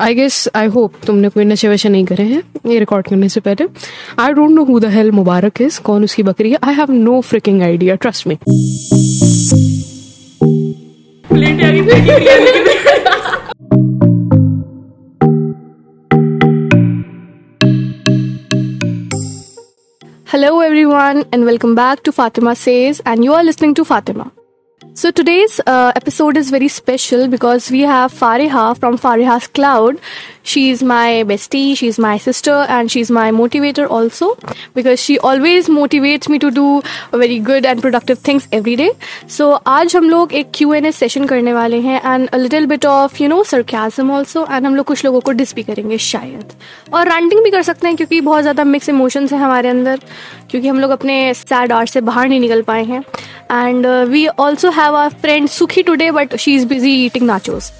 I guess I hope तुमने कोई नशे वशे नहीं करे हैं ये रिकॉर्ड करने से पहले। I don't know who the hell Mubarak is कौन उसकी बकरी है। I have no freaking idea trust me Hello everyone and welcome back to Fatima Says and you are listening to Fatima. So today's uh, episode is very special because we have Fariha from Fariha's Cloud. She's my bestie, she's my sister, and she's my motivator also because she always motivates me to do very good and productive things every day. So आज हम लोग एक Q&A session करने वाले हैं and a little bit of you know sarcasm also and हम लोग कुछ लोगों को डिस भी करेंगे शायद और ranting भी कर सकते हैं क्योंकि बहुत ज़्यादा मिक्स इमोशंस हैं हमारे अंदर क्योंकि हम लोग अपने सैड आर्ट से बाहर नहीं निकल पाए हैं and uh, we also have our friend Sukhi today, but she's busy eating nachos.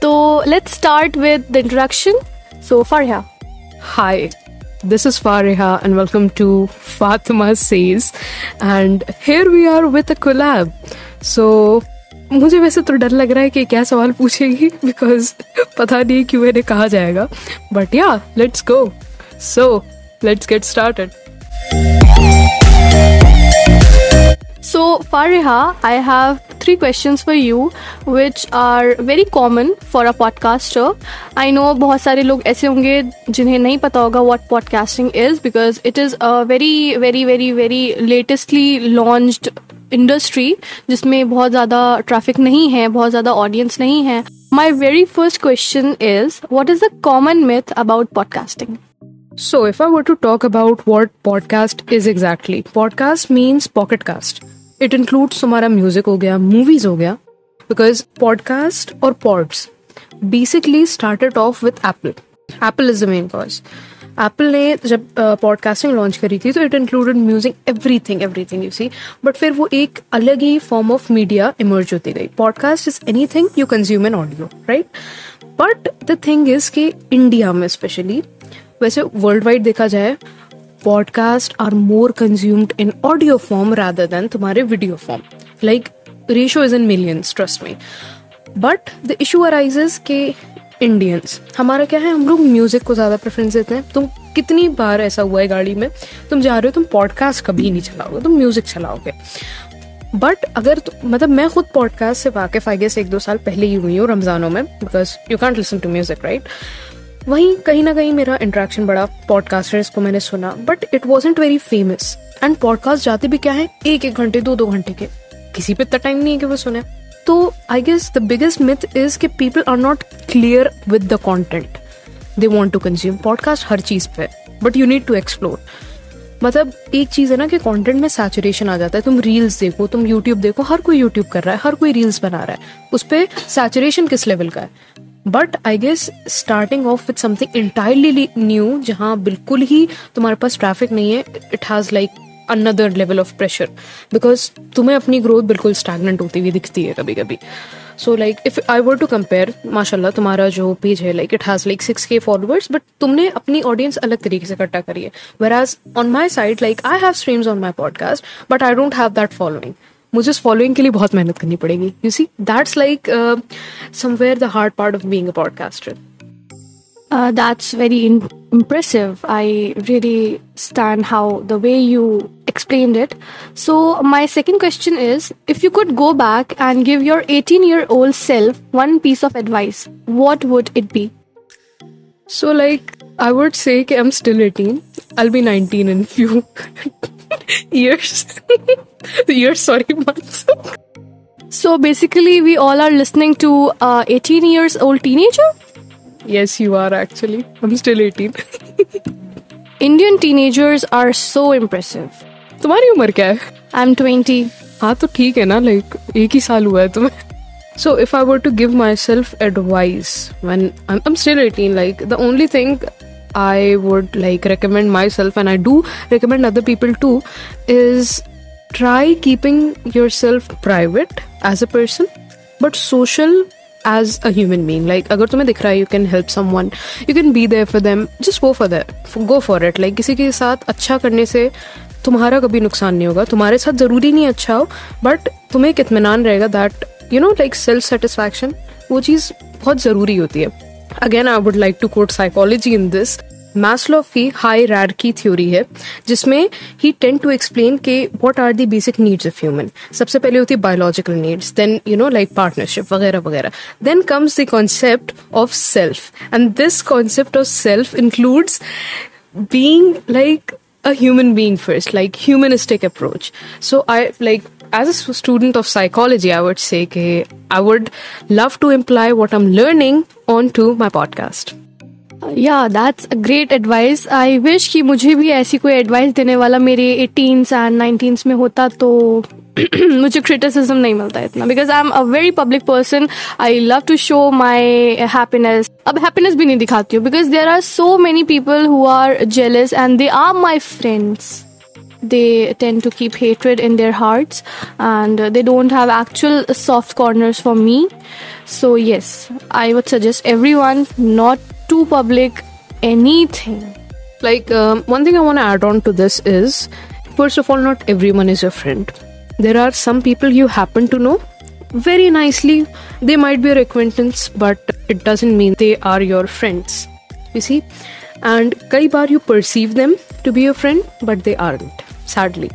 So let's start with the introduction. So Fariha. Hi, this is Fariha, and welcome to Fatima Says. And here we are with a collab. So मुझे वैसे तो डर लग रहा है कि क्या सवाल पूछेगी बिकॉज़ पता नहीं क्यों मैंने कहा जाएगा बट या let's go so let's get started So, Fariha, I have three questions for you, which are very common for a podcaster. I know बहुत सारे लोग ऐसे होंगे जिन्हें नहीं पता होगा what podcasting is because it is a very very very very latestly launched industry जिसमें बहुत ज़्यादा ट्रैफिक नहीं है बहुत ज़्यादा ऑडियंस नहीं है my very first question is what is the common myth about podcasting So, if I were to talk about what podcast is exactly, podcast means pocket cast. It includes तुम्हारा music हो गया movies हो गया because podcast और pods basically started off with Apple Apple is the main cause Apple ने जब podcasting launch करी थी तो it included music everything everything you see but फिर वो एक अलग ही फॉर्म ऑफ़ मीडिया इमर्ज होती गई. Podcast is anything you consume an audio right but the thing is कि इंडिया में स्पेशली वैसे वर्ल्ड वाइड देखा जाए podcast are more consumed in audio form rather than तुम्हारे video form like ratio is in millions trust में but the issue arises के Indians हमारा क्या है? हम लोग म्यूज़िक को ज़्यादा प्रेफरेंस देते हैं। तुम कितनी बार ऐसा हुआ है गाड़ी में? तुम जा रहे हो तुम पॉडकास्ट कभी नहीं चलाओगे तुम म्यूज़िक चलाओगे। बट अगर तो, मतलब मैं खुद पॉडकास्ट से वाकिफ आई गेस एक दो साल पहले ही हुई हूँ रमजानों में because you can't listen to music right वहीं कहीं ना कहीं मेरा इंट्रैक्शन बड़ा पॉडकास्टर्स को मैंने सुना but it wasn't very famous and podcast जाते भी क्या है? एक एक घंटे, दो दो घंटे के। किसी पे इतना टाइम नहीं है कि वो सुने। तो I guess the biggest myth is कि people are not clear with the content they want to consume podcast हर चीज़ पे but you need to explore मतलब एक चीज़ है ना कि कंटेंट में सैचुरेशन आ जाता है। तुम रील्स देखो, तुम यूट्यूब देखो, हर कोई यूट्यूब कर रहा है, हर कोई रील्स बना रहा है। उस पर सैचुरेशन किस लेवल का है? But I guess starting off with something entirely new जहाँ बिल्कुल ही तुम्हारे पास ट्रैफ़िक नहीं है it has like another level of pressure because तुम्हें अपनी ग्रोथ बिल्कुल स्टैगनेंट होती हुई दिखती है कभी कभी so like if I were to compare माशाल्लाह तुम्हारा जो पेज है like it has like six K followers but तुमने अपनी ऑडियंस अलग तरीके से इकट्ठा करी है. Whereas on my side like I have streams on my podcast but I don't have that following मुझे उस फॉलोइंग के लिए बहुत मेहनत करनी पड़ेगी। You see that's like somewhere the hard part of being a podcaster that's very impressive I really stand how the way you explain it so my second question is if you could go back and give your eighteen year old self one piece of advice what would it be so like I would say I am still I'll be 19 in few years. years, sorry, months. so basically, we all are listening to a 18 years old teenager. Yes, you are actually. I'm still 18. Indian teenagers are so impressive. तुम्हारी उम्र क्या है I'm 20. हाँ तो ठीक है ना like एक ही साल हुआ है तुम्हें So if I were to give myself advice when I'm, I'm still 18, like the only thing I would like recommend myself and I do recommend other people too is try keeping yourself private as a person but social as a human being like अगर तुम्हें दिख रहा है you can help someone you can be there for them just go for that go for it like किसी के साथ अच्छा करने से तुम्हारा कभी नुकसान नहीं होगा तुम्हारे साथ ज़रूरी नहीं अच्छा हो बट तुम्हें एक इतमान रहेगा that you know like self satisfaction वो चीज़ बहुत ज़रूरी होती है again I would like to quote psychology in this Maslow की हाई रैड की थ्योरी है जिसमें ही टेन टू एक्सप्लेन के what are the basic needs of human सबसे पहले होती है biological needs then you know like partnership वगैरह वगैरह then comes the concept of self and this concept of self includes being like a human being first like humanistic approach. So i like as a student of psychology i would say okay, i would love to imply what i'm learning onto my podcast. या that's a great advice I wish कि मुझे भी ऐसी कोई advice देने वाला मेरे एटीन्स and nineteens में होता तो मुझे क्रिटिसिज्म नहीं मिलता इतना। Because I am a very public person I love to show my happiness अब हैप्पीनेस भी नहीं दिखाती हूँ because there are so many people who are jealous and they are my friends they tend to keep hatred in their hearts and they don't have actual soft corners for me. So yes i would suggest everyone not to public anything. Like um, one thing i want to add on to this is first of all not everyone is your friend. There are some people you happen to know. Very nicely they might be your acquaintance but it doesn't mean they are your friends you see? And kai bar you perceive them to be your friend but they aren't sadly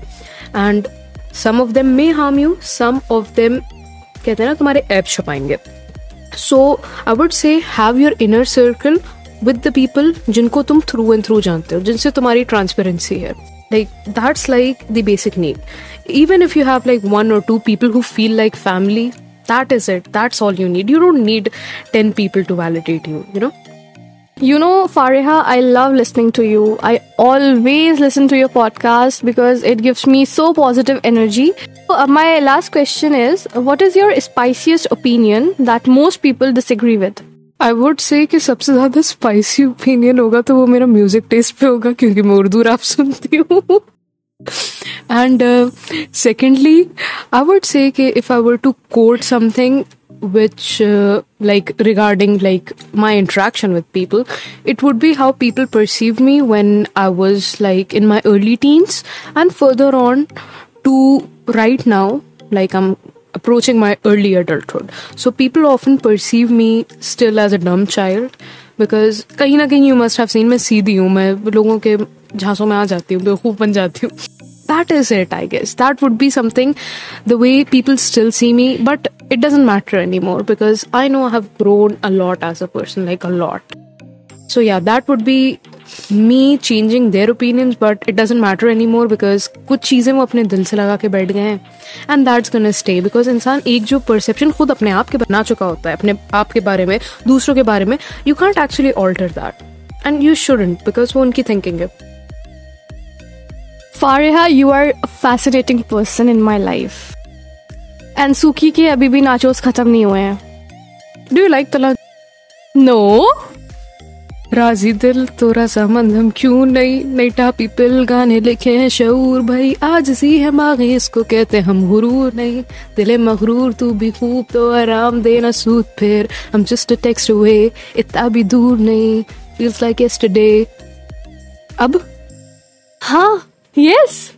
and some of them may harm you some of them कहते हैं ना तुम्हारे ऐप छुपाएँगे so I would say have your inner circle with the people जिनको तुम through and through जानते हो जिनसे तुम्हारी ट्रांसपेरेंसी है like that's like the basic need even if you have like one or two people who feel like family that is it that's all you need you don't need 10 people to validate you you know You know, Fariha, I love listening to you. I always listen to your podcast because it gives me so positive energy. So, uh, my last question is What is your spiciest opinion that most people disagree with? I would say कि सबसे ज्यादा spicy opinion होगा तो वो मेरा music taste पे होगा क्योंकि मैं उर्दू रैप सुनती हूँ and secondly I would say कि if I were to quote something which uh, like regarding like my interaction with people it would be how people perceived me when i was like in my early teens and further on to right now like i'm approaching my early adulthood so people often perceive me still as a dumb child because कहीं ना कहीं you must have seen मैं सीधी हूँ मैं लोगों के झांसों में आ जाती हूँ बेवकूफ़ बन जाती हूँ That is it i guess that would be something the way people still see me but it doesn't matter anymore because i know i have grown a lot as a person like a lot so yeah that would be me changing their opinions but it doesn't matter anymore because कुछ चीज़ें वो अपने दिल से लगा के बैठ गए हैं and that's gonna stay because इंसान एक जो परसेप्शन खुद अपने आप के बना चुका होता है अपने आप के बारे में दूसरों के बारे में you can't actually alter that and you shouldn't because वो उनकी थिंकिंग है You are a fascinating person in my life. And Suki के अभी भी नाचोस खत्म नहीं हुए हैं. Do you like तला? No. राज़ी दिल, तोरा समन हम क्यों नहीं नहीं टापी पिल गाने लिखे हैं शऊर भाई। आज सी है मागे, इसको कहते हम गुरूर नहीं। दिले मगरूर, तू भी खूब तो आराम देना सूद फिर। हम जस्ट टेक्स्ट अवे इतना भी दूर नहीं। Feels like yesterday. अब? हाँ। yes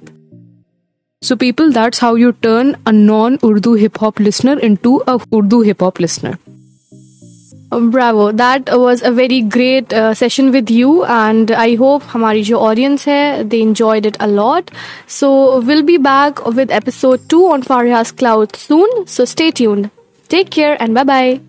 So, people, that's how you turn a non Urdu hip hop listener into a Urdu hip hop listener. Bravo. That was a very great uh, session with you, and I hope हमारी जो audience है they enjoyed it a lot. So we'll be back with episode two on Fariha's Cloud soon. So stay tuned. Take care and bye bye.